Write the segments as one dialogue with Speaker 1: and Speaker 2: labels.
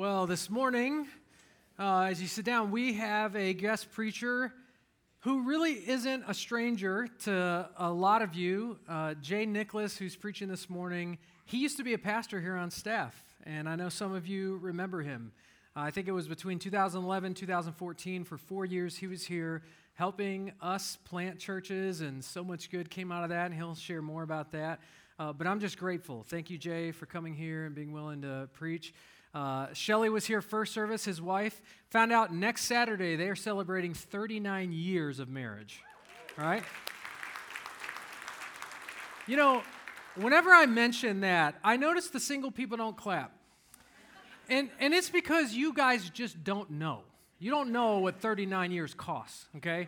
Speaker 1: Well, this morning, uh, as you sit down, we have a guest preacher who really isn't a stranger to a lot of you. Uh, Jay Nicholas, who's preaching this morning, he used to be a pastor here on staff, and I know some of you remember him. Uh, I think it was between 2011 2014. For four years, he was here helping us plant churches, and so much good came out of that, and he'll share more about that. Uh, but I'm just grateful. Thank you, Jay, for coming here and being willing to preach. Uh, Shelly was here first service, his wife. Found out next Saturday they are celebrating 39 years of marriage. All right? You know, whenever I mention that, I notice the single people don't clap. And, and it's because you guys just don't know. You don't know what 39 years costs, okay?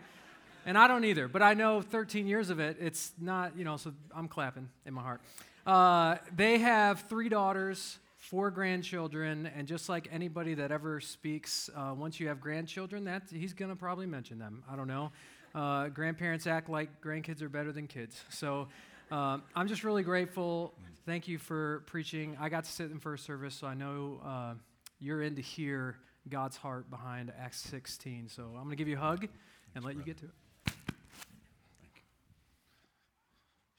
Speaker 1: And I don't either, but I know 13 years of it, it's not, you know, so I'm clapping in my heart. Uh, they have three daughters, four grandchildren, and just like anybody that ever speaks, uh, once you have grandchildren, that he's gonna probably mention them. I don't know. Uh, grandparents act like grandkids are better than kids. So uh, I'm just really grateful. Thank you for preaching. I got to sit in first service, so I know uh, you're in to hear God's heart behind Acts 16. So I'm gonna give you a hug and let you get to it.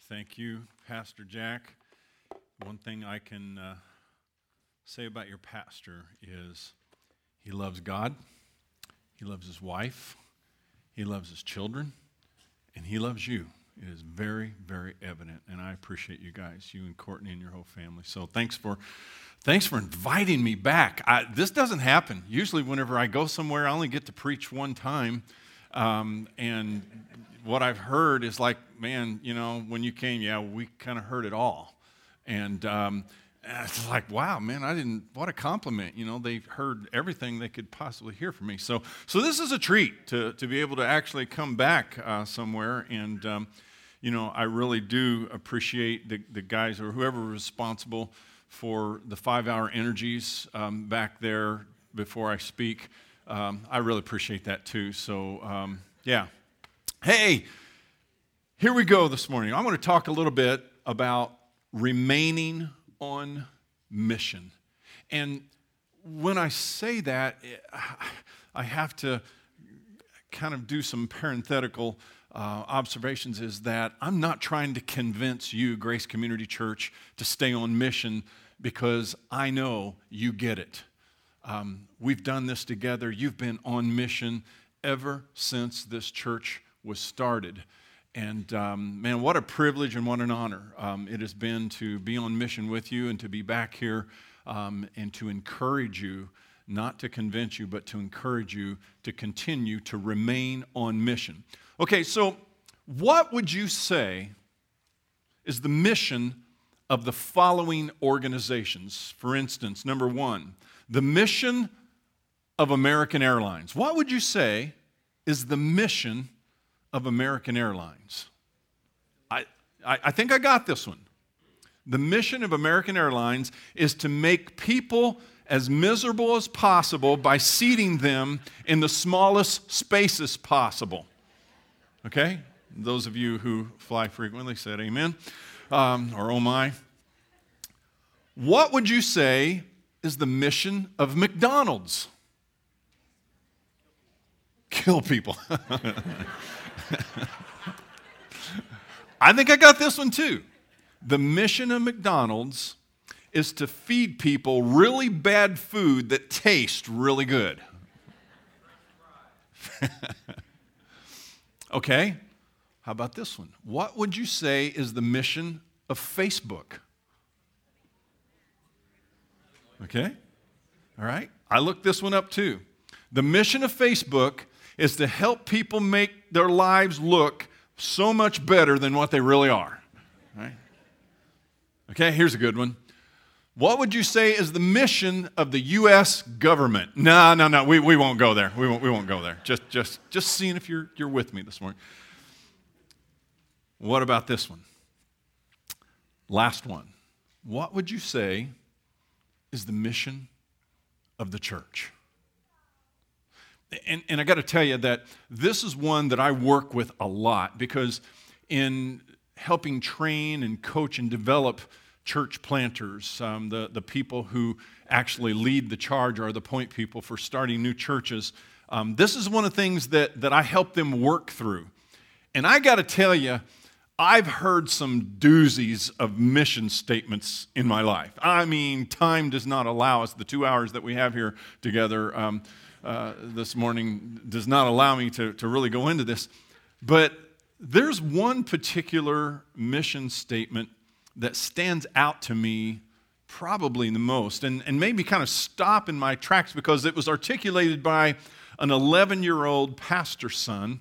Speaker 2: Thank you, Pastor Jack. One thing I can uh, say about your pastor is he loves God, he loves his wife, he loves his children, and he loves you. It is very, very evident, and I appreciate you guys, you and Courtney and your whole family. So thanks for, thanks for inviting me back. I, this doesn't happen. Usually, whenever I go somewhere, I only get to preach one time, um, and what I've heard is like, man, you know, when you came, yeah, we kind of heard it all, and um, and it's like, wow, man, I didn't, what a compliment. You know, they've heard everything they could possibly hear from me. So, so this is a treat to, to be able to actually come back uh, somewhere. And, um, you know, I really do appreciate the, the guys or whoever responsible for the five hour energies um, back there before I speak. Um, I really appreciate that too. So, um, yeah. Hey, here we go this morning. I want to talk a little bit about remaining on mission. And when I say that, I have to kind of do some parenthetical uh, observations is that I'm not trying to convince you, Grace Community Church, to stay on mission because I know you get it. Um, we've done this together. You've been on mission ever since this church was started. And um, man, what a privilege and what an honor um, it has been to be on mission with you and to be back here um, and to encourage you, not to convince you, but to encourage you to continue to remain on mission. Okay, so what would you say is the mission of the following organizations? For instance, number one, the mission of American Airlines. What would you say is the mission of American Airlines. I, I, I think I got this one. The mission of American Airlines is to make people as miserable as possible by seating them in the smallest spaces possible. Okay? Those of you who fly frequently said amen um, or oh my. What would you say is the mission of McDonald's? Kill people. I think I got this one too. The mission of McDonald's is to feed people really bad food that tastes really good. okay, how about this one? What would you say is the mission of Facebook? Okay, all right. I looked this one up too. The mission of Facebook is to help people make their lives look so much better than what they really are. Right? Okay, here's a good one. What would you say is the mission of the U.S. government? No, no, no, we, we won't go there. We won't, we won't go there. Just, just, just seeing if you're, you're with me this morning. What about this one? Last one. What would you say is the mission of the church? And, and I got to tell you that this is one that I work with a lot because in helping train and coach and develop church planters, um, the, the people who actually lead the charge are the point people for starting new churches. Um, this is one of the things that, that I help them work through. And I got to tell you, I've heard some doozies of mission statements in my life. I mean, time does not allow us, the two hours that we have here together um, uh, this morning does not allow me to, to really go into this. But there's one particular mission statement that stands out to me probably the most and, and made me kind of stop in my tracks because it was articulated by an 11 year old pastor son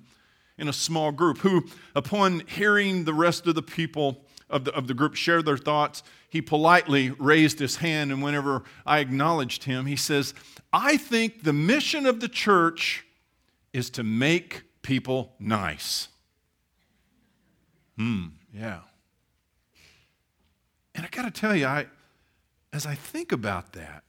Speaker 2: in a small group who, upon hearing the rest of the people of the, of the group share their thoughts, he politely raised his hand. And whenever I acknowledged him, he says, I think the mission of the church is to make people nice. Hmm, yeah. And I got to tell you, I, as I think about that,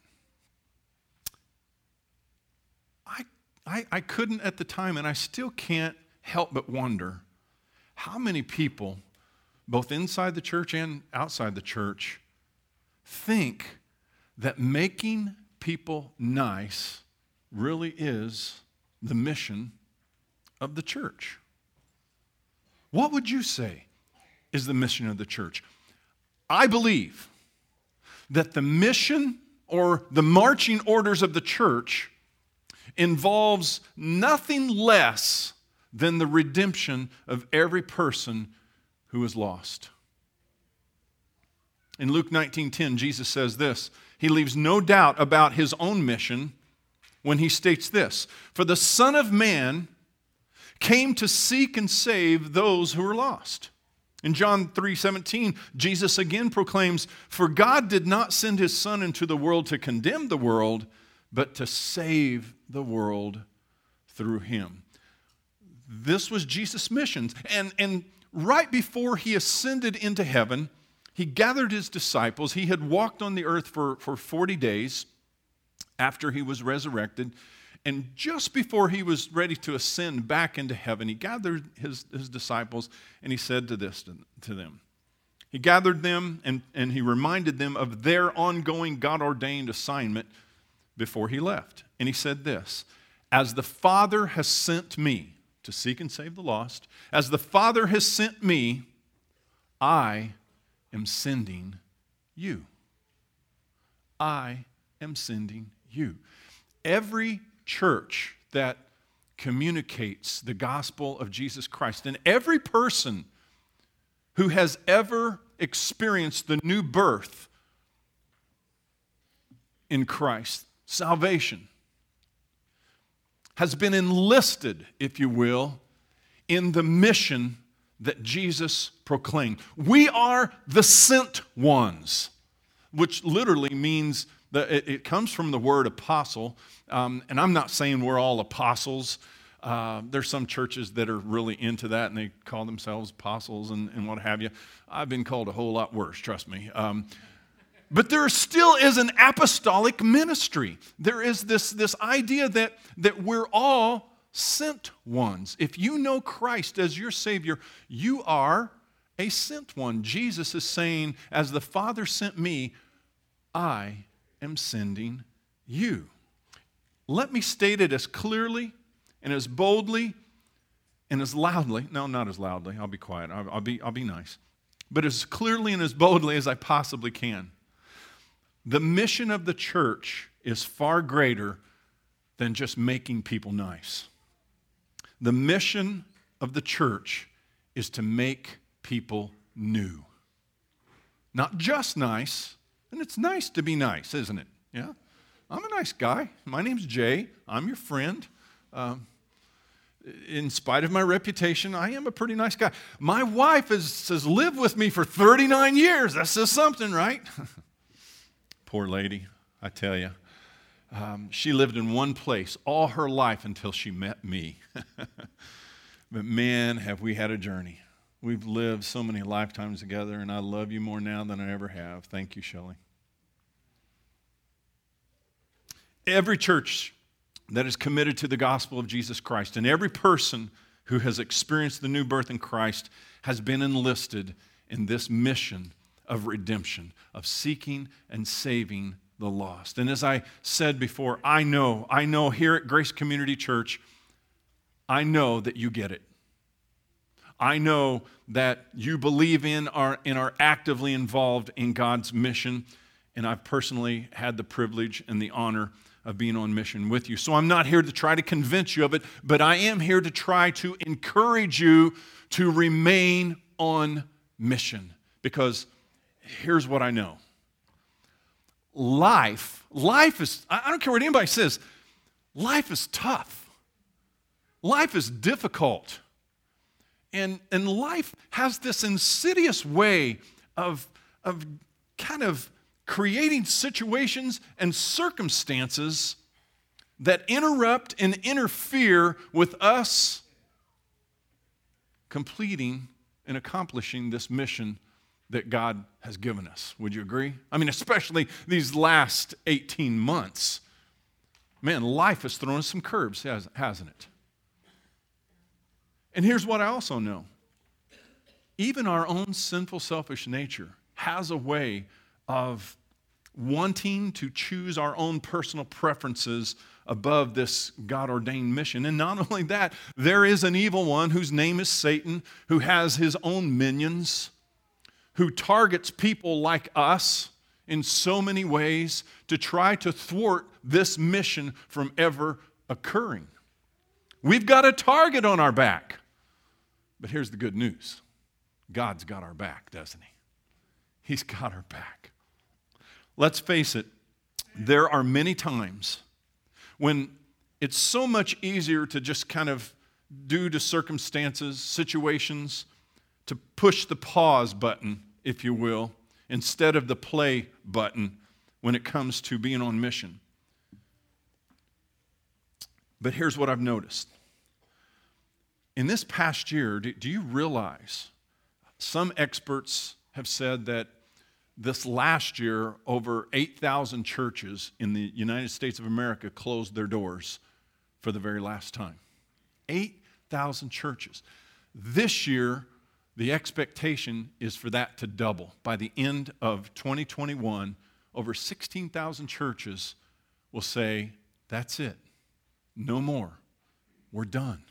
Speaker 2: I, I, I couldn't at the time, and I still can't help but wonder how many people, both inside the church and outside the church, think that making people nice really is the mission of the church. What would you say is the mission of the church? I believe that the mission or the marching orders of the church involves nothing less than the redemption of every person who is lost. In Luke 19:10 Jesus says this. He leaves no doubt about his own mission when he states this, "For the Son of man came to seek and save those who are lost." In John 3:17, Jesus again proclaims, "For God did not send his son into the world to condemn the world, but to save the world through him." This was Jesus' mission. And, and right before he ascended into heaven, he gathered his disciples. He had walked on the earth for, for 40 days after he was resurrected. And just before he was ready to ascend back into heaven, he gathered his, his disciples and he said to this to, to them. He gathered them and, and he reminded them of their ongoing God ordained assignment before he left. And he said this As the Father has sent me, to seek and save the lost. As the Father has sent me, I am sending you. I am sending you. Every church that communicates the gospel of Jesus Christ, and every person who has ever experienced the new birth in Christ, salvation, has been enlisted, if you will, in the mission that Jesus proclaimed. We are the sent ones, which literally means that it, it comes from the word apostle. Um, and I'm not saying we're all apostles. Uh, there's some churches that are really into that and they call themselves apostles and, and what have you. I've been called a whole lot worse, trust me. Um, but there still is an apostolic ministry. There is this, this idea that, that we're all sent ones. If you know Christ as your Savior, you are a sent one. Jesus is saying, As the Father sent me, I am sending you. Let me state it as clearly and as boldly and as loudly. No, not as loudly. I'll be quiet. I'll, I'll, be, I'll be nice. But as clearly and as boldly as I possibly can. The mission of the church is far greater than just making people nice. The mission of the church is to make people new. Not just nice, and it's nice to be nice, isn't it? Yeah? I'm a nice guy. My name's Jay. I'm your friend. Um, in spite of my reputation, I am a pretty nice guy. My wife has, has lived with me for 39 years. That says something, right? Poor lady, I tell you. Um, she lived in one place all her life until she met me. but man, have we had a journey. We've lived so many lifetimes together, and I love you more now than I ever have. Thank you, Shelley. Every church that is committed to the gospel of Jesus Christ, and every person who has experienced the new birth in Christ has been enlisted in this mission of redemption, of seeking and saving the lost. And as I said before, I know, I know here at Grace Community Church, I know that you get it. I know that you believe in are, and are actively involved in God's mission. And I've personally had the privilege and the honor of being on mission with you. So I'm not here to try to convince you of it, but I am here to try to encourage you to remain on mission. Because here's what I know life, life is, I don't care what anybody says, life is tough. Life is difficult. And, and life has this insidious way of, of kind of creating situations and circumstances that interrupt and interfere with us completing and accomplishing this mission that God has given us. Would you agree? I mean, especially these last 18 months. Man, life has thrown us some curves, hasn't it? And here's what I also know even our own sinful, selfish nature has a way of wanting to choose our own personal preferences above this God ordained mission. And not only that, there is an evil one whose name is Satan, who has his own minions, who targets people like us in so many ways to try to thwart this mission from ever occurring. We've got a target on our back. But here's the good news God's got our back, doesn't He? He's got our back. Let's face it, there are many times when it's so much easier to just kind of, due to circumstances, situations, to push the pause button, if you will, instead of the play button when it comes to being on mission. But here's what I've noticed in this past year, do, do you realize some experts have said that this last year, over 8,000 churches in the United States of America closed their doors for the very last time. 8,000 churches. This year, the expectation is for that to double. By the end of 2021, over 16,000 churches will say, That's it. No more. We're done.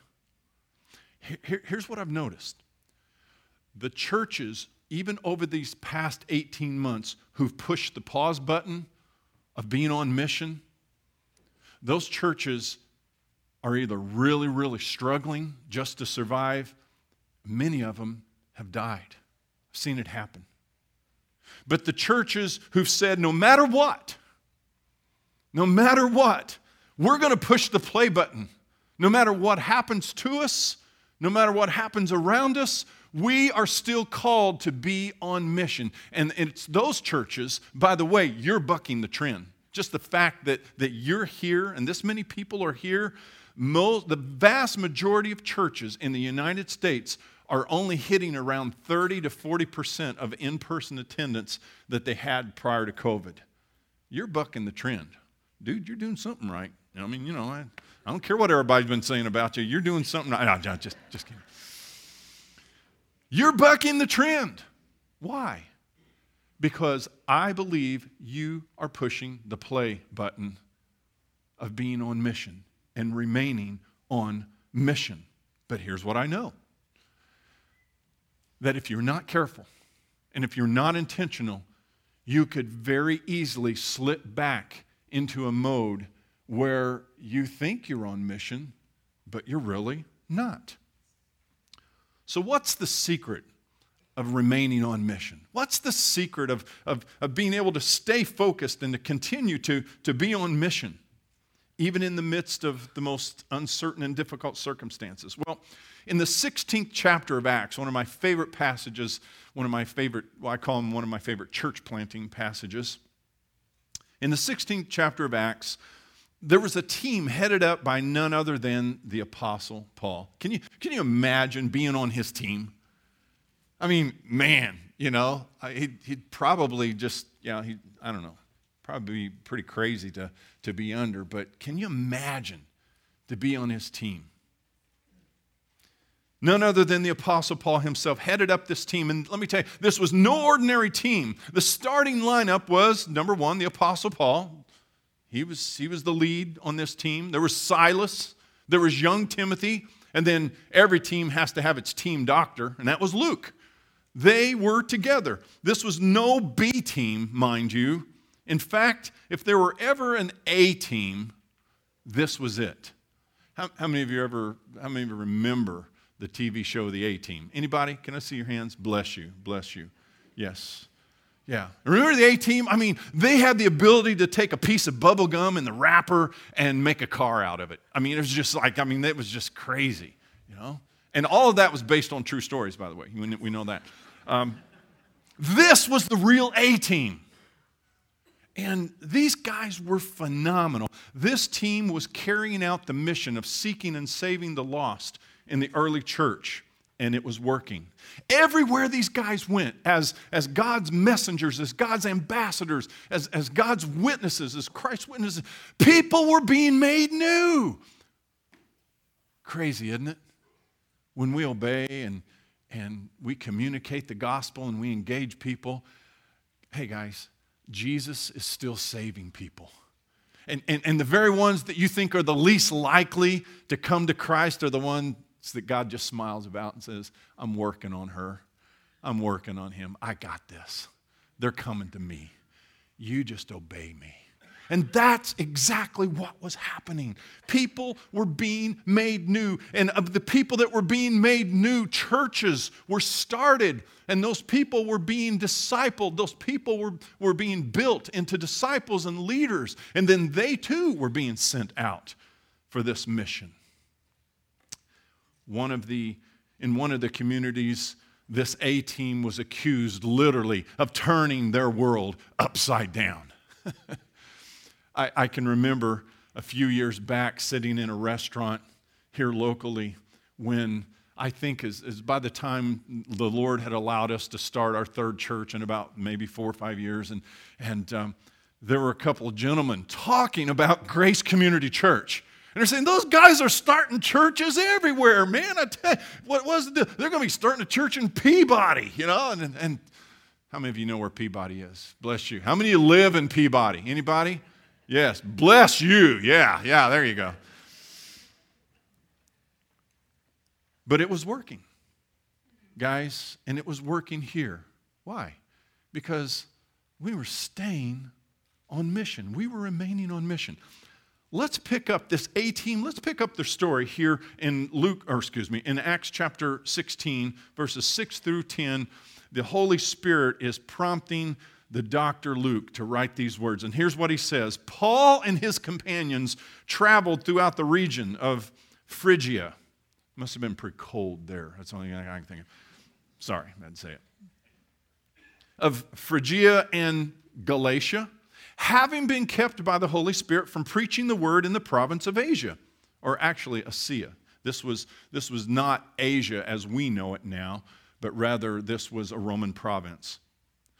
Speaker 2: Here, here's what I've noticed the churches, even over these past 18 months, who've pushed the pause button of being on mission, those churches are either really, really struggling just to survive. Many of them have died. I've seen it happen. But the churches who've said, no matter what, no matter what, we're going to push the play button. No matter what happens to us, no matter what happens around us, we are still called to be on mission. And it's those churches, by the way, you're bucking the trend. Just the fact that, that you're here and this many people are here, most, the vast majority of churches in the United States are only hitting around 30 to 40% of in person attendance that they had prior to COVID. You're bucking the trend. Dude, you're doing something right. I mean, you know, I, I don't care what everybody's been saying about you. You're doing something. No, no, just, just kidding. You're bucking the trend. Why? Because I believe you are pushing the play button of being on mission and remaining on mission. But here's what I know that if you're not careful and if you're not intentional, you could very easily slip back into a mode where you think you're on mission, but you're really not. So, what's the secret of remaining on mission? What's the secret of, of, of being able to stay focused and to continue to, to be on mission, even in the midst of the most uncertain and difficult circumstances? Well, in the 16th chapter of Acts, one of my favorite passages, one of my favorite, well, I call them one of my favorite church planting passages. In the 16th chapter of Acts, there was a team headed up by none other than the Apostle Paul. Can you, can you imagine being on his team? I mean, man, you know, he'd, he'd probably just, yeah, he, I don't know, probably pretty crazy to, to be under, but can you imagine to be on his team? None other than the Apostle Paul himself headed up this team. And let me tell you, this was no ordinary team. The starting lineup was number one, the Apostle Paul. He was, he was the lead on this team. There was Silas, there was young Timothy, and then every team has to have its team doctor, and that was Luke. They were together. This was no B team, mind you. In fact, if there were ever an A team, this was it. How, how many of you ever, how many of you remember the TV show The A Team. Anybody? Can I see your hands? Bless you. Bless you. Yes. Yeah. Remember the A Team? I mean, they had the ability to take a piece of bubble gum in the wrapper and make a car out of it. I mean, it was just like, I mean, it was just crazy, you know? And all of that was based on true stories, by the way. We know that. Um, this was the real A Team. And these guys were phenomenal. This team was carrying out the mission of seeking and saving the lost in the early church, and it was working. Everywhere these guys went, as, as God's messengers, as God's ambassadors, as, as God's witnesses, as Christ's witnesses, people were being made new. Crazy, isn't it? When we obey and, and we communicate the gospel and we engage people, hey guys, Jesus is still saving people. And, and, and the very ones that you think are the least likely to come to Christ are the ones that God just smiles about and says, I'm working on her. I'm working on him. I got this. They're coming to me. You just obey me. And that's exactly what was happening. People were being made new. And of the people that were being made new, churches were started. And those people were being discipled. Those people were, were being built into disciples and leaders. And then they too were being sent out for this mission one of the, in one of the communities, this A team was accused literally of turning their world upside down. I, I, can remember a few years back sitting in a restaurant here locally when I think is, is by the time the Lord had allowed us to start our third church in about maybe four or five years, and, and um, there were a couple of gentlemen talking about Grace Community Church. And they're saying, those guys are starting churches everywhere, man. I tell you, what was the, they're going to be starting a church in Peabody, you know? And, and how many of you know where Peabody is? Bless you. How many of you live in Peabody? Anybody? Yes. Bless you. Yeah, yeah, there you go. But it was working, guys, and it was working here. Why? Because we were staying on mission. We were remaining on mission let's pick up this A team, let's pick up their story here in Luke, or excuse me, in Acts chapter 16, verses 6 through 10. The Holy Spirit is prompting the doctor Luke to write these words. And here's what he says Paul and his companions traveled throughout the region of Phrygia. Must have been pretty cold there. That's the only thing I can think of. Sorry, I didn't say it. Of Phrygia and Galatia having been kept by the Holy Spirit from preaching the word in the province of Asia, or actually Asia. This was, this was not Asia as we know it now, but rather this was a Roman province.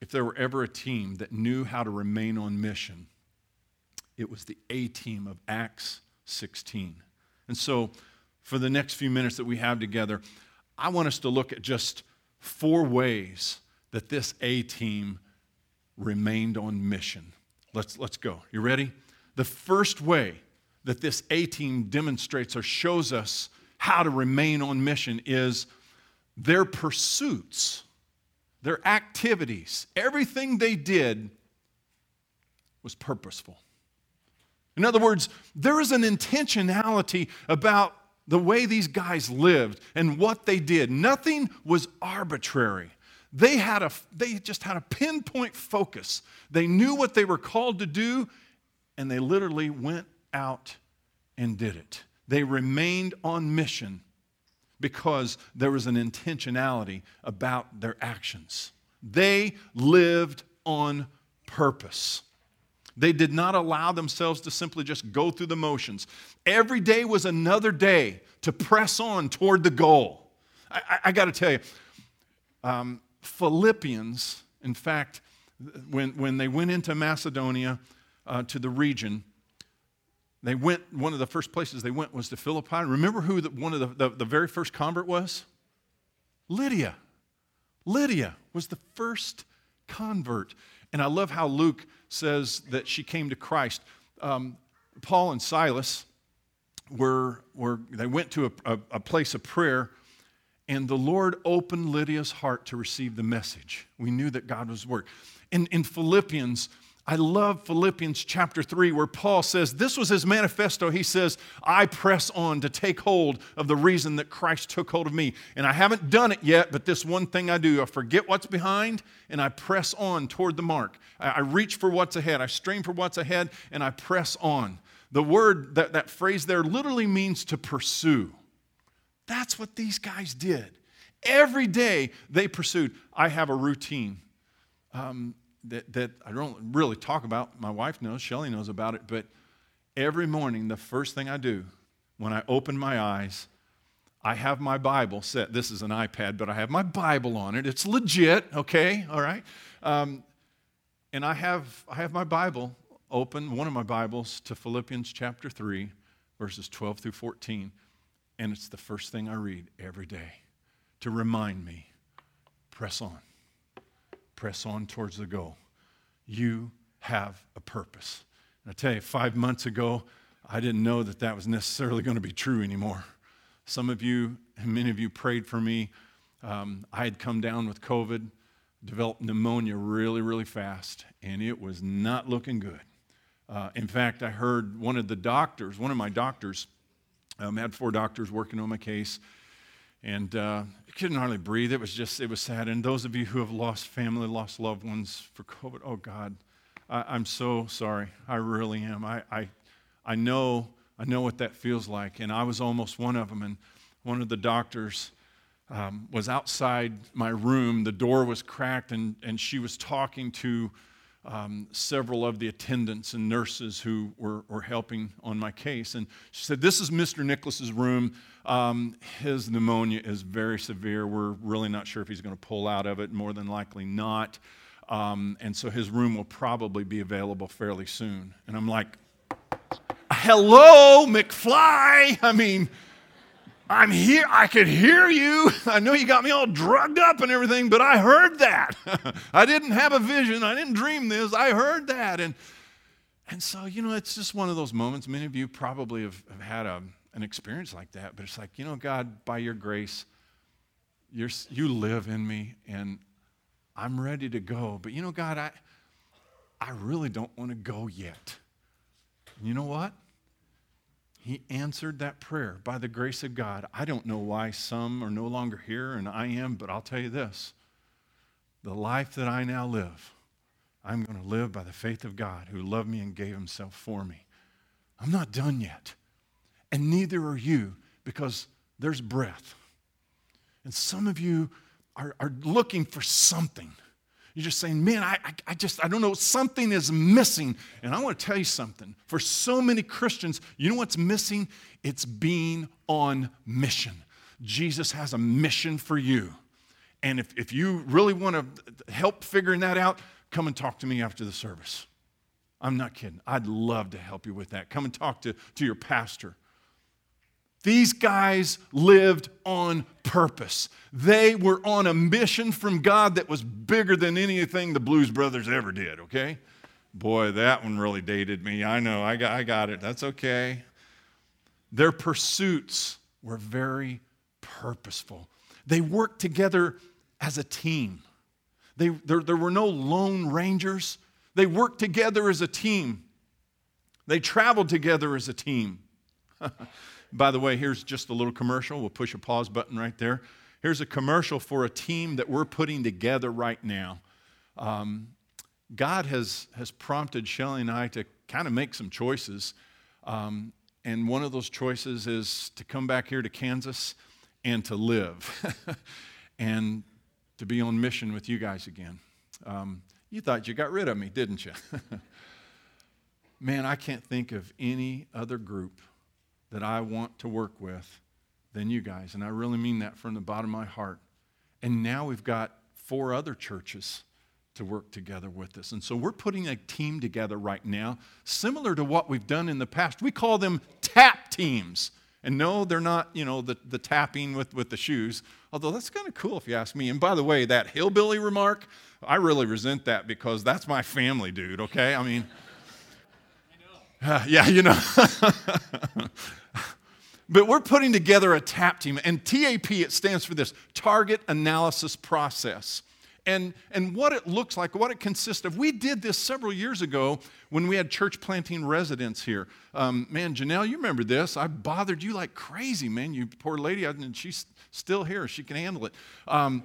Speaker 2: If there were ever a team that knew how to remain on mission, it was the A team of Acts 16. And so, for the next few minutes that we have together, I want us to look at just four ways that this A team remained on mission. Let's, let's go. You ready? The first way that this A team demonstrates or shows us how to remain on mission is their pursuits, their activities, everything they did was purposeful. In other words, there is an intentionality about the way these guys lived and what they did. Nothing was arbitrary. They, had a, they just had a pinpoint focus. They knew what they were called to do, and they literally went out and did it. They remained on mission. Because there was an intentionality about their actions. They lived on purpose. They did not allow themselves to simply just go through the motions. Every day was another day to press on toward the goal. I, I, I got to tell you, um, Philippians, in fact, when, when they went into Macedonia uh, to the region, they went, one of the first places they went was to Philippi. Remember who the, one of the, the, the very first convert was? Lydia. Lydia was the first convert. And I love how Luke says that she came to Christ. Um, Paul and Silas were, were they went to a, a, a place of prayer, and the Lord opened Lydia's heart to receive the message. We knew that God was work. In, in Philippians, I love Philippians chapter 3, where Paul says, This was his manifesto. He says, I press on to take hold of the reason that Christ took hold of me. And I haven't done it yet, but this one thing I do I forget what's behind and I press on toward the mark. I, reach for what's ahead, I strain for what's ahead, and I press on. The word, that, that phrase there, literally means to pursue. That's what these guys did. Every day they pursued. I have a routine. Um, that, that I don't really talk about. My wife knows, Shelly knows about it, but every morning, the first thing I do when I open my eyes, I have my Bible set. This is an iPad, but I have my Bible on it. It's legit, okay? All right? Um, and I have, I have my Bible open, one of my Bibles, to Philippians chapter 3, verses 12 through 14. And it's the first thing I read every day to remind me press on press on towards the goal. You have a purpose. And I tell you, five months ago, I didn't know that that was necessarily going to be true anymore. Some of you, and many of you prayed for me. Um, I had come down with COVID, developed pneumonia really, really fast, and it was not looking good. Uh, in fact, I heard one of the doctors, one of my doctors, um, had four doctors working on my case, and uh, couldn't hardly breathe. It was just, it was sad. And those of you who have lost family, lost loved ones for COVID, oh God, I, am so sorry. I really am. I, I, I know, I know what that feels like. And I was almost one of them. And one of the doctors um, was outside my room. The door was cracked, and, and she was talking to um, several of the attendants and nurses who were, were helping on my case. And she said, This is Mr. Nicholas's room. Um, his pneumonia is very severe. We're really not sure if he's going to pull out of it, more than likely not. Um, and so his room will probably be available fairly soon. And I'm like, Hello, McFly. I mean, I'm here. I could hear you. I know you got me all drugged up and everything, but I heard that. I didn't have a vision. I didn't dream this. I heard that. And, and so, you know, it's just one of those moments. Many of you probably have, have had a, an experience like that, but it's like, you know, God, by your grace, you're, you live in me and I'm ready to go. But you know, God, I, I really don't want to go yet. you know what? He answered that prayer by the grace of God. I don't know why some are no longer here and I am, but I'll tell you this the life that I now live, I'm going to live by the faith of God who loved me and gave himself for me. I'm not done yet. And neither are you because there's breath. And some of you are, are looking for something. You're just saying, man, I, I, I, just, I don't know, something is missing. And I want to tell you something. For so many Christians, you know what's missing? It's being on mission. Jesus has a mission for you. And if, if you really want to help figuring that out, come and talk to me after the service. I'm not kidding. I'd love to help you with that. Come and talk to, to your pastor. These guys lived on purpose. They were on a mission from God that was bigger than anything the Blues Brothers ever did, okay? Boy, that one really dated me. I know, I got, I got it. That's okay. Their pursuits were very purposeful. They worked together as a team. They, there, there were no lone rangers. They worked together as a team. They traveled together as a team. By the way, here's just a little commercial. We'll push a pause button right there. Here's a commercial for a team that we're putting together right now. Um, God has, has prompted Shelly and I to kind of make some choices. Um, and one of those choices is to come back here to Kansas and to live and to be on mission with you guys again. Um, you thought you got rid of me, didn't you? Man, I can't think of any other group that I want to work with than you guys. And I really mean that from the bottom of my heart. And now we've got four other churches to work together with us. And so we're putting a team together right now, similar to what we've done in the past. We call them tap teams. And no, they're not, you know, the, the tapping with, with the shoes, although that's kind of cool if you ask me. And by the way, that hillbilly remark, I really resent that because that's my family, dude, okay? I mean, uh, yeah, you know. but we're putting together a TAP team, and TAP, it stands for this Target Analysis Process and, and what it looks like, what it consists of. We did this several years ago when we had church planting residents here. Um, man, Janelle, you remember this. I bothered you like crazy, man. You poor lady, and she's still here. She can handle it. Um,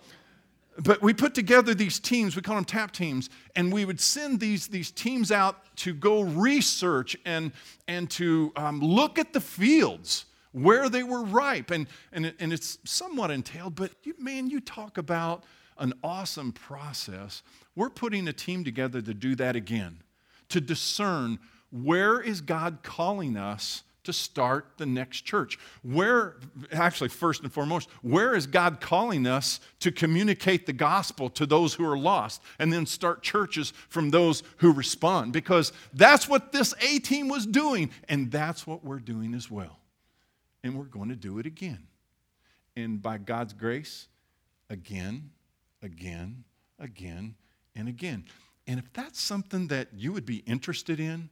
Speaker 2: but we put together these teams, we call them tap teams, and we would send these, these teams out to go research and, and to um, look at the fields where they were ripe. And, and, and it's somewhat entailed, but you, man, you talk about an awesome process. We're putting a team together to do that again, to discern where is God calling us to start the next church? Where, actually, first and foremost, where is God calling us to communicate the gospel to those who are lost and then start churches from those who respond? Because that's what this A team was doing, and that's what we're doing as well. And we're going to do it again. And by God's grace, again again, again, and again. And if that's something that you would be interested in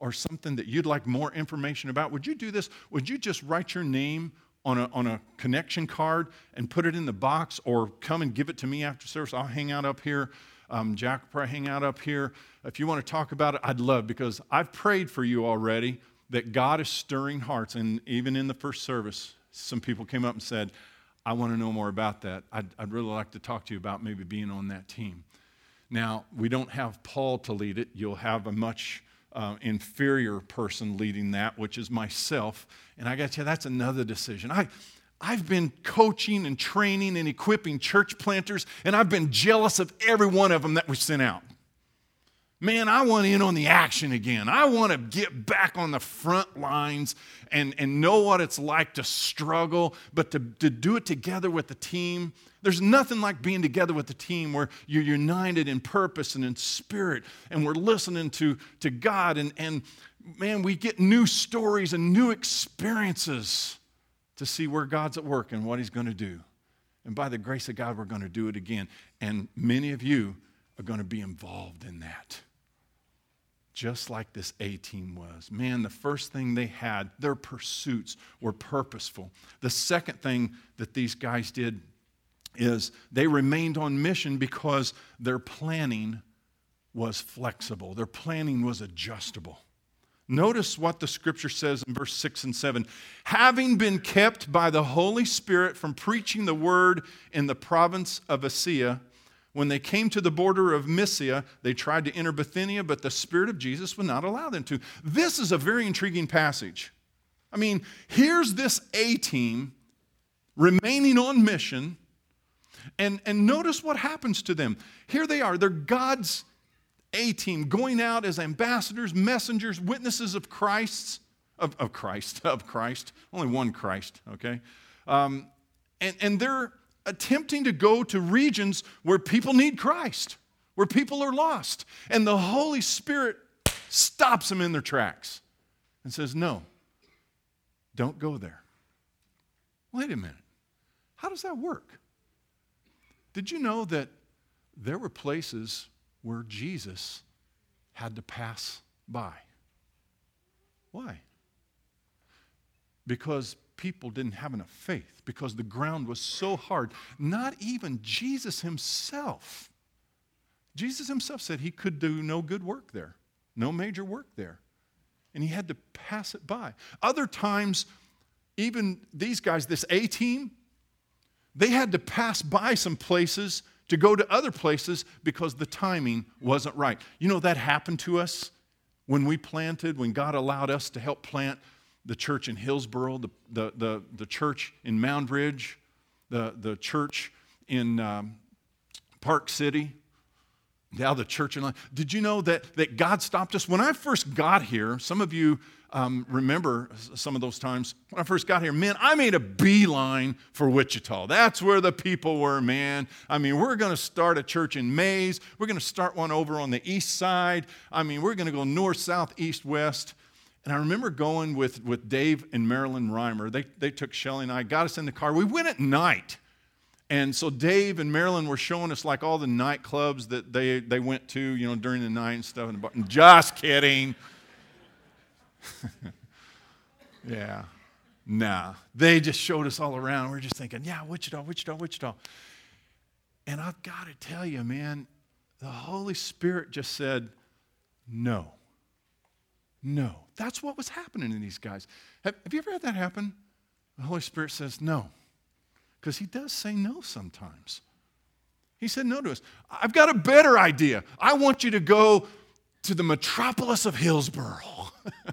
Speaker 2: or something that you'd like more information about, would you do this? Would you just write your name on a, on a connection card and put it in the box or come and give it to me after service? I'll hang out up here. Um, Jack will probably hang out up here. If you want to talk about it, I'd love because I've prayed for you already that God is stirring hearts. And even in the first service, some people came up and said, I want to know more about that. I'd, I'd really like to talk to you about maybe being on that team. Now, we don't have Paul to lead it. You'll have a much uh, inferior person leading that, which is myself. And I got you, that's another decision. I, I've been coaching and training and equipping church planters, and I've been jealous of every one of them that we sent out. Man, I want in on the action again. I want to get back on the front lines and, and know what it's like to struggle, but to, to do it together with the team. There's nothing like being together with the team where you're united in purpose and in spirit, and we're listening to, to God. And, and man, we get new stories and new experiences to see where God's at work and what He's going to do. And by the grace of God, we're going to do it again. And many of you are going to be involved in that just like this A team was. Man, the first thing they had, their pursuits were purposeful. The second thing that these guys did is they remained on mission because their planning was flexible, their planning was adjustable. Notice what the scripture says in verse 6 and 7. Having been kept by the Holy Spirit from preaching the word in the province of Asia, when they came to the border of Mysia, they tried to enter Bithynia, but the Spirit of Jesus would not allow them to. This is a very intriguing passage. I mean, here's this A team remaining on mission, and, and notice what happens to them. Here they are, they're God's A team going out as ambassadors, messengers, witnesses of Christ's, of, of Christ, of Christ, only one Christ, okay? Um, and, and they're attempting to go to regions where people need Christ, where people are lost. And the Holy Spirit stops them in their tracks and says, No, don't go there. Wait a minute. How does that work? Did you know that there were places where Jesus had to pass by? Why? Because people didn't have enough faith because the ground was so hard. Not even Jesus himself. Jesus himself said he could do no good work there, no major work there. And he had to pass it by. Other times, even these guys, this A team, they had to pass by some places to go to other places because the timing wasn't right. You know, that happened to us when we planted, when God allowed us to help plant the church in Hillsboro, the, the, the, the church in Moundridge, the, the church in um, Park City, now the church in. Did you know that, that God stopped us? When I first got here, some of you um, remember some of those times when I first got here, man, I made a beeline for Wichita. That's where the people were, man. I mean, we're going to start a church in Maize. We're going to start one over on the east side. I mean, we're going to go north, south, east, west. And I remember going with, with Dave and Marilyn Reimer. They, they took Shelly and I, got us in the car. We went at night. And so Dave and Marilyn were showing us like all the nightclubs that they, they went to, you know, during the night and stuff. And just kidding. yeah. Nah. They just showed us all around. We're just thinking, yeah, Wichita, Wichita, Wichita. And I've got to tell you, man, the Holy Spirit just said, no. No. That's what was happening in these guys. Have, have you ever had that happen? The Holy Spirit says no. Because He does say no sometimes. He said no to us. I've got a better idea. I want you to go to the metropolis of Hillsboro.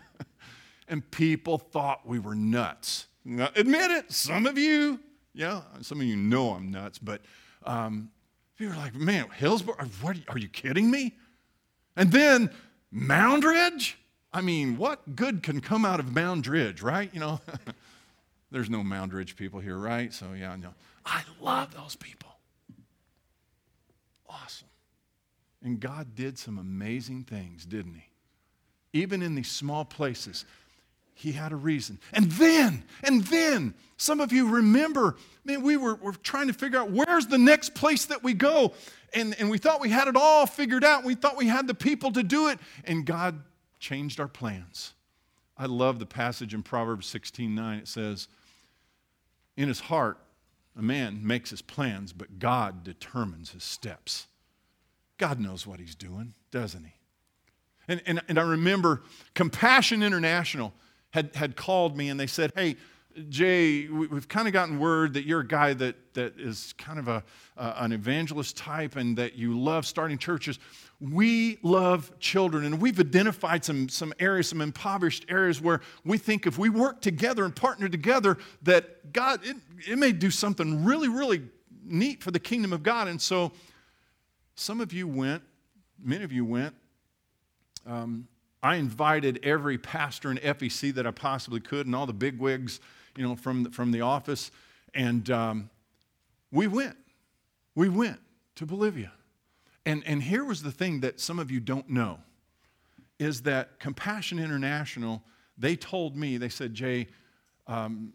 Speaker 2: and people thought we were nuts. Now, admit it, some of you, yeah, some of you know I'm nuts, but um, you were like, man, Hillsboro, what, are you kidding me? And then Moundridge? I mean, what good can come out of Moundridge, right? You know, there's no Moundridge people here, right? So, yeah, no. I love those people. Awesome. And God did some amazing things, didn't He? Even in these small places he had a reason. And then, and then, some of you remember, man, we were, were trying to figure out where's the next place that we go. And, and we thought we had it all figured out. We thought we had the people to do it. And God changed our plans. I love the passage in Proverbs 16 9. It says, In his heart, a man makes his plans, but God determines his steps. God knows what he's doing, doesn't he? And, and, and I remember Compassion International had, had called me and they said, Hey, Jay, we've kind of gotten word that you're a guy that, that is kind of a, uh, an evangelist type and that you love starting churches. We love children, and we've identified some, some areas, some impoverished areas where we think if we work together and partner together, that God, it, it may do something really, really neat for the kingdom of God. And so some of you went, many of you went. Um, I invited every pastor in FEC that I possibly could and all the bigwigs, you know, from the, from the office. And um, we went. We went to Bolivia. And, and here was the thing that some of you don't know is that Compassion International, they told me, they said, Jay, um,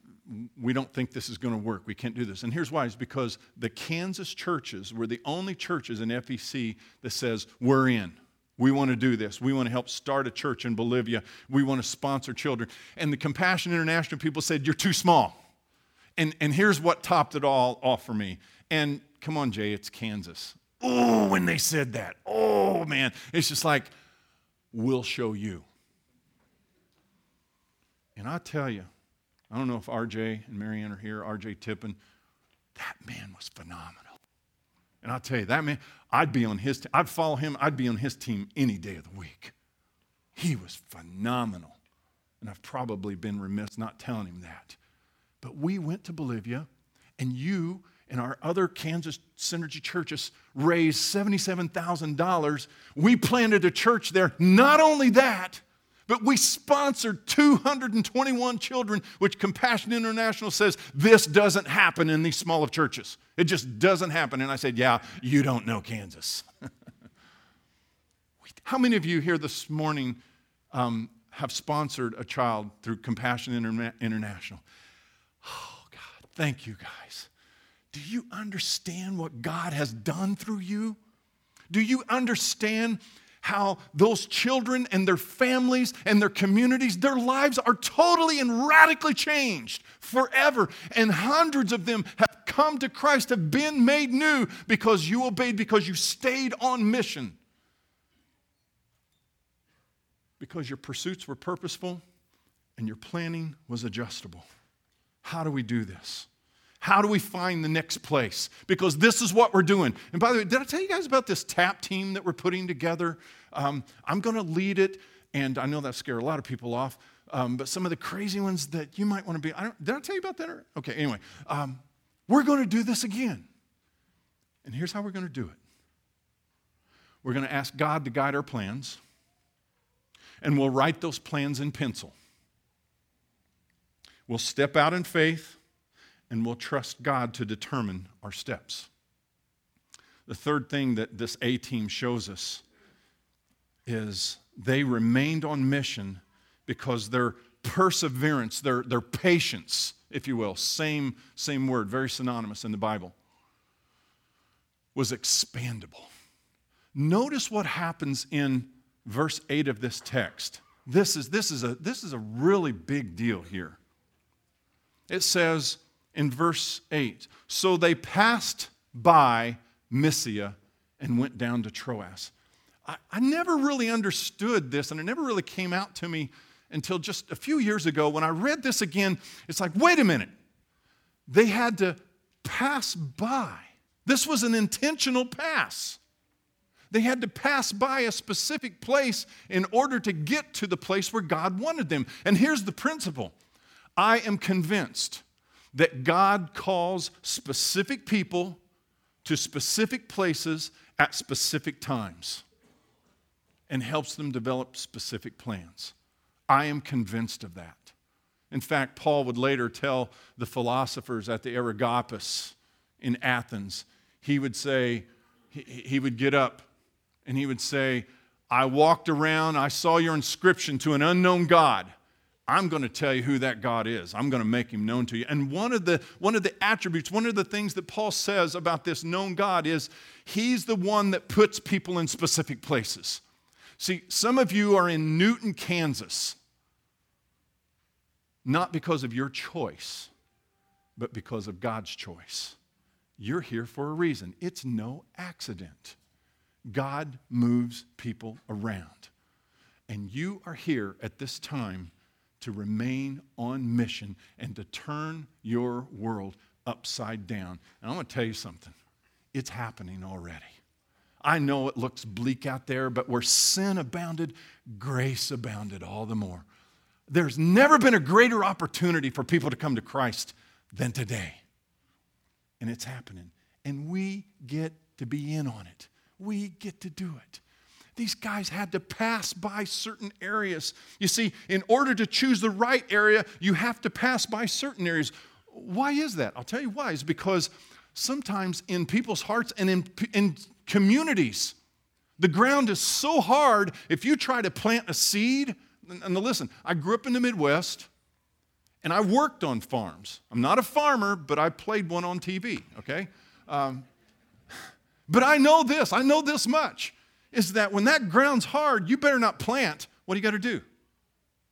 Speaker 2: we don't think this is going to work. We can't do this. And here's why it's because the Kansas churches were the only churches in FEC that says, we're in. We want to do this. We want to help start a church in Bolivia. We want to sponsor children. And the Compassion International people said, You're too small. And, and here's what topped it all off for me. And come on, Jay, it's Kansas. Oh, when they said that, oh man, it's just like, we'll show you. And I tell you, I don't know if RJ and Marianne are here, RJ Tippin, that man was phenomenal. And I'll tell you, that man, I'd be on his team. I'd follow him. I'd be on his team any day of the week. He was phenomenal. And I've probably been remiss not telling him that. But we went to Bolivia, and you and our other Kansas Synergy churches raised $77,000. We planted a church there. Not only that, but we sponsored 221 children, which Compassion International says this doesn't happen in these smaller churches. It just doesn't happen. And I said, Yeah, you don't know Kansas. How many of you here this morning um, have sponsored a child through Compassion Interna- International? Oh, God, thank you guys. Do you understand what God has done through you? Do you understand how those children and their families and their communities, their lives are totally and radically changed forever. And hundreds of them have come to Christ, have been made new because you obeyed, because you stayed on mission. Because your pursuits were purposeful and your planning was adjustable. How do we do this? How do we find the next place? Because this is what we're doing. And by the way, did I tell you guys about this TAP team that we're putting together? Um, I'm going to lead it, and I know that scared a lot of people off. Um, but some of the crazy ones that you might want to be, I did I tell you about that? Or, Okay, anyway, um, We're going to do this again. And here's how we're going to do it we're going to ask God to guide our plans, and we'll write those plans in pencil. We'll step out in faith, and we'll trust God to determine our steps. The third thing that this A team shows us is they remained on mission because their perseverance, their, their patience, if you will, same, same word, very synonymous in the Bible, was expandable. Notice what happens in verse 8 of this text. This is, this is, a, this is a really big deal here. It says in verse 8 So they passed by Mysia and went down to Troas. I, I never really understood this, and it never really came out to me until just a few years ago when I read this again. It's like, wait a minute. They had to pass by. This was an intentional pass. They had to pass by a specific place in order to get to the place where God wanted them. And here's the principle I am convinced that God calls specific people to specific places at specific times and helps them develop specific plans. I am convinced of that. In fact, Paul would later tell the philosophers at the Areopagus in Athens, he would say, he would get up and he would say, I walked around, I saw your inscription to an unknown God. I'm going to tell you who that God is. I'm going to make him known to you. And one of the one of the attributes, one of the things that Paul says about this known God is he's the one that puts people in specific places. See, some of you are in Newton, Kansas, not because of your choice, but because of God's choice. You're here for a reason. It's no accident. God moves people around. And you are here at this time to remain on mission and to turn your world upside down. And I'm going to tell you something it's happening already. I know it looks bleak out there, but where sin abounded, grace abounded all the more. There's never been a greater opportunity for people to come to Christ than today. And it's happening. And we get to be in on it. We get to do it. These guys had to pass by certain areas. You see, in order to choose the right area, you have to pass by certain areas. Why is that? I'll tell you why. It's because sometimes in people's hearts and in, in communities. The ground is so hard, if you try to plant a seed, and listen, I grew up in the Midwest and I worked on farms. I'm not a farmer, but I played one on TV, okay? Um, but I know this, I know this much is that when that ground's hard, you better not plant. What do you got to do?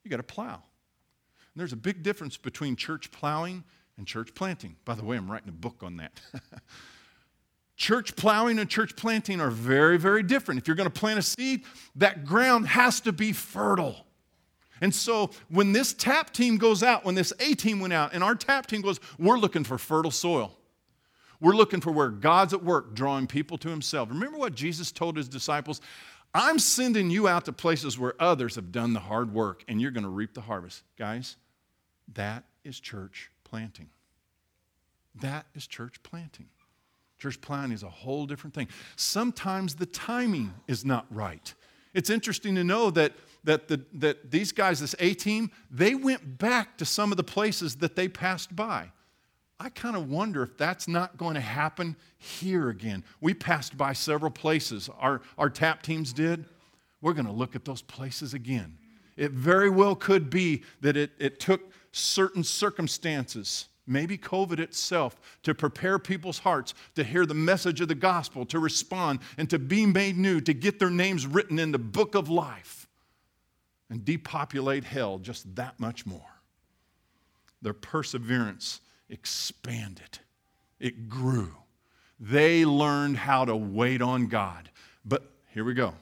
Speaker 2: You got to plow. And there's a big difference between church plowing and church planting. By the way, I'm writing a book on that. Church plowing and church planting are very, very different. If you're going to plant a seed, that ground has to be fertile. And so when this tap team goes out, when this A team went out, and our tap team goes, we're looking for fertile soil. We're looking for where God's at work drawing people to Himself. Remember what Jesus told His disciples? I'm sending you out to places where others have done the hard work, and you're going to reap the harvest. Guys, that is church planting. That is church planting. Church planting is a whole different thing. Sometimes the timing is not right. It's interesting to know that, that, the, that these guys, this A team, they went back to some of the places that they passed by. I kind of wonder if that's not going to happen here again. We passed by several places, our, our tap teams did. We're going to look at those places again. It very well could be that it, it took certain circumstances maybe COVID itself, to prepare people's hearts to hear the message of the gospel, to respond, and to be made new, to get their names written in the book of life and depopulate hell just that much more. Their perseverance expanded, it grew. They learned how to wait on God. But here we go.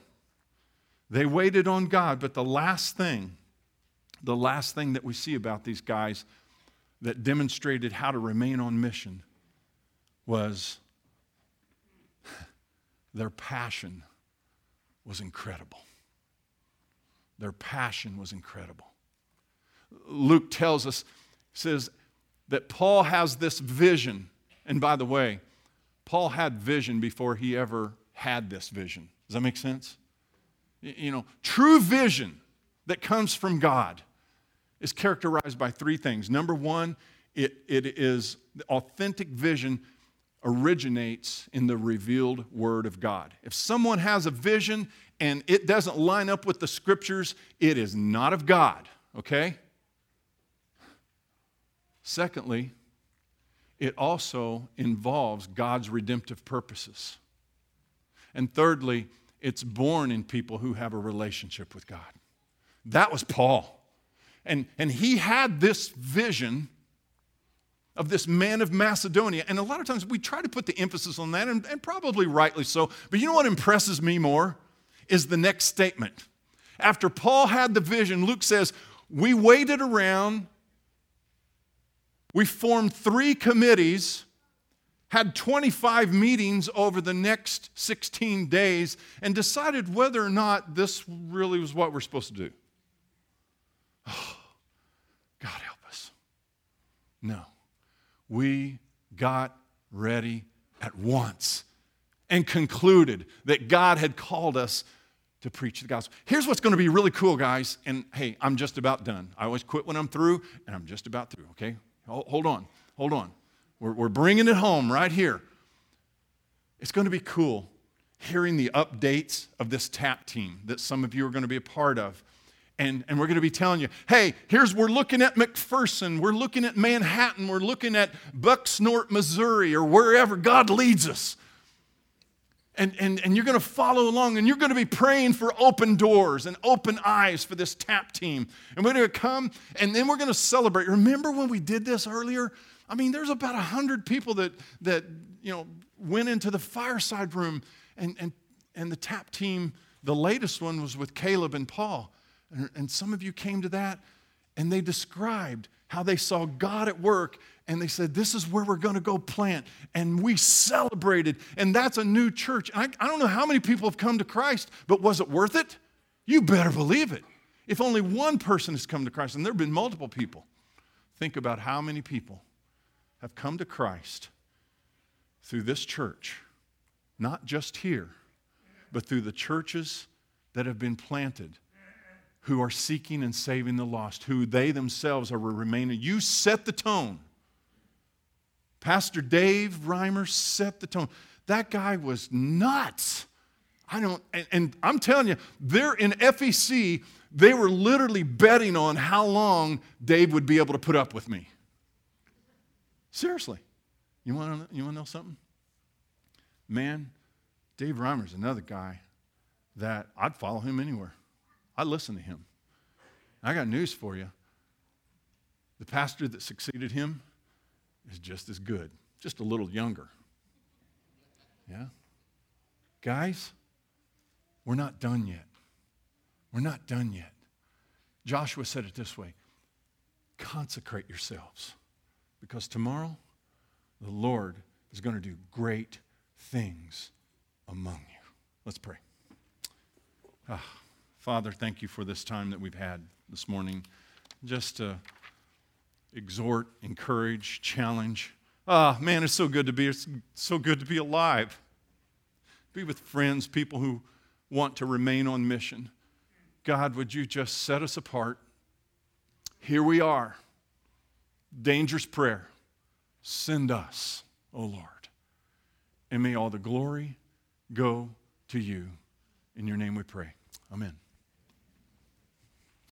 Speaker 2: They waited on God, but the last thing, the last thing that we see about these guys that demonstrated how to remain on mission was their passion was incredible. Their passion was incredible. Luke tells us, says that Paul has this vision, And by the way, Paul had vision before he ever had this vision. Does that make sense? You know, true vision that comes from God is characterized by three things. Number one, it, it is authentic vision originates in the revealed Word of God. If someone has a vision and it doesn't line up with the scriptures, it is not of God, okay? Secondly, it also involves God's redemptive purposes. And thirdly, it's born in people who have a relationship with God. That was Paul. And, and he had this vision of this man of Macedonia. And a lot of times we try to put the emphasis on that, and, and probably rightly so. But you know what impresses me more? Is the next statement. After Paul had the vision, Luke says, We waited around, we formed three committees, had 25 meetings over the next 16 days, and decided whether or not this really was what we're supposed to do. Oh, God help us. No we got ready at once and concluded that God had called us to preach the gospel. Here's what's going to be really cool, guys. And hey, I'm just about done. I always quit when I'm through, and I'm just about through, okay? Hold on, hold on. We're, we're bringing it home right here. It's going to be cool hearing the updates of this TAP team that some of you are going to be a part of and, and we're going to be telling you, hey, here's, we're looking at McPherson, we're looking at Manhattan, we're looking at Bucksnort, Missouri, or wherever God leads us. And, and, and you're going to follow along and you're going to be praying for open doors and open eyes for this tap team. And we're going to come and then we're going to celebrate. Remember when we did this earlier? I mean, there's about 100 people that, that you know, went into the fireside room and, and, and the tap team, the latest one was with Caleb and Paul. And, and some of you came to that and they described how they saw God at work and they said, This is where we're going to go plant. And we celebrated. And that's a new church. I, I don't know how many people have come to Christ, but was it worth it? You better believe it. If only one person has come to Christ, and there have been multiple people, think about how many people have come to Christ through this church, not just here, but through the churches that have been planted who are seeking and saving the lost, who they themselves are remaining. You set the tone. Pastor Dave Reimer set the tone. That guy was nuts. I don't, and, and, I'm telling you, they're in FEC, they were literally betting on how long Dave would be able to put up with me. Seriously. You want to you wanna know something? Man, Dave Reimer's another guy that I'd follow him anywhere. I'd listen to him. I got news for you. The pastor that succeeded him is just as good, just a little younger. Yeah? Guys, we're not done yet. We're not done yet. Joshua said it this way consecrate yourselves because tomorrow the Lord is going to do great things among you. Let's pray. Ah. Father, thank you for this time that we've had this morning just to exhort, encourage, challenge. Ah, oh, man, it's so good to be it's so good to be alive. Be with friends, people who want to remain on mission. God, would you just set us apart? Here we are. Dangerous prayer. Send us, O Lord. And may all the glory go to you. In your name we pray. Amen.